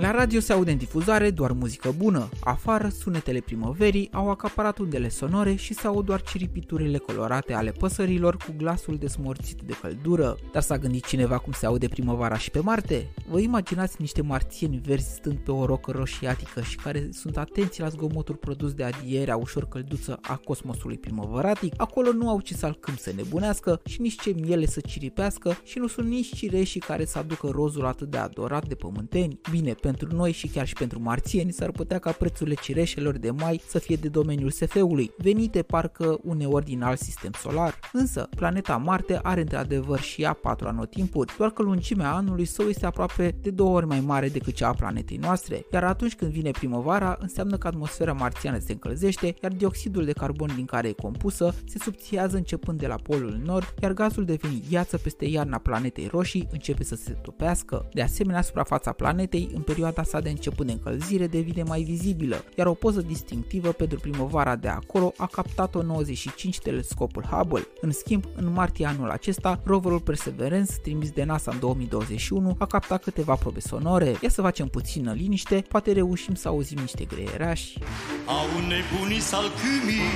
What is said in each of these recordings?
La radio se aude în difuzare doar muzică bună. Afară, sunetele primăverii au acaparat undele sonore și se aud doar ciripiturile colorate ale păsărilor cu glasul desmorțit de căldură. Dar s-a gândit cineva cum se aude primăvara și pe Marte? Vă imaginați niște marțieni verzi stând pe o rocă roșiatică și care sunt atenți la zgomotul produs de adierea ușor călduță a cosmosului primăvăratic? Acolo nu au ce să alcâm să nebunească și nici ce miele să ciripească și nu sunt nici cireșii care să aducă rozul atât de adorat de pământeni. Bine, pentru noi și chiar și pentru marțieni s-ar putea ca prețurile cireșelor de mai să fie de domeniul SF-ului, venite parcă uneori din alt sistem solar. Însă, planeta Marte are într-adevăr și ea patru anotimpuri, doar că lungimea anului său este aproape de două ori mai mare decât cea a planetei noastre, iar atunci când vine primăvara, înseamnă că atmosfera marțiană se încălzește, iar dioxidul de carbon din care e compusă se subțiază începând de la polul nord, iar gazul devine gheață peste iarna planetei roșii începe să se topească. De asemenea, suprafața planetei în perioada sa de început de încălzire devine mai vizibilă, iar o poză distinctivă pentru primăvara de acolo a captat-o 95 telescopul Hubble. În schimb, în martie anul acesta, roverul Perseverance, trimis de NASA în 2021, a captat câteva probe sonore. Ia să facem puțină liniște, poate reușim să auzim niște greierași. Au nebunii salcâmii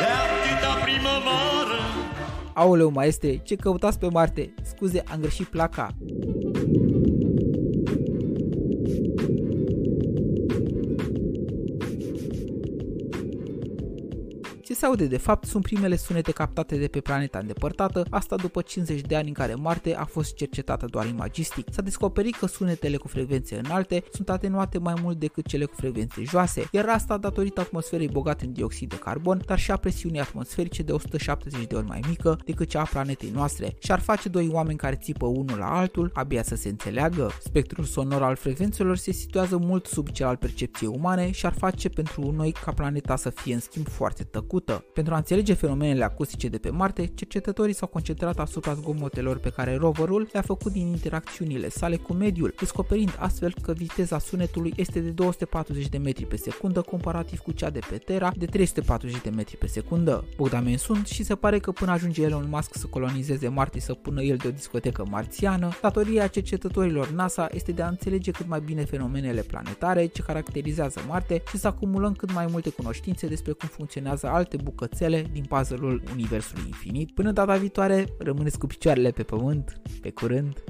de atâta primăvară Aoleu, maestre, ce căutați pe Marte? Scuze, am greșit placa. Se aude de fapt sunt primele sunete captate de pe planeta îndepărtată, asta după 50 de ani în care Marte a fost cercetată doar imagistic. S-a descoperit că sunetele cu frecvențe înalte sunt atenuate mai mult decât cele cu frecvențe joase, iar asta datorită atmosferei bogate în dioxid de carbon, dar și a presiunii atmosferice de 170 de ori mai mică decât cea a planetei noastre și ar face doi oameni care țipă unul la altul abia să se înțeleagă. Spectrul sonor al frecvențelor se situează mult sub cel al percepției umane și ar face pentru noi ca planeta să fie în schimb foarte tăcută trecută. Pentru a înțelege fenomenele acustice de pe Marte, cercetătorii s-au concentrat asupra zgomotelor pe care roverul le-a făcut din interacțiunile sale cu mediul, descoperind astfel că viteza sunetului este de 240 de metri pe secundă comparativ cu cea de pe Terra de 340 de metri pe secundă. Bogdamen sunt și se pare că până ajunge Elon Musk să colonizeze Marte să pună el de o discotecă marțiană, datoria cercetătorilor NASA este de a înțelege cât mai bine fenomenele planetare ce caracterizează Marte și să acumulăm cât mai multe cunoștințe despre cum funcționează alte alte bucățele din puzzle-ul Universului Infinit. Până data viitoare, rămâneți cu picioarele pe pământ, pe curând!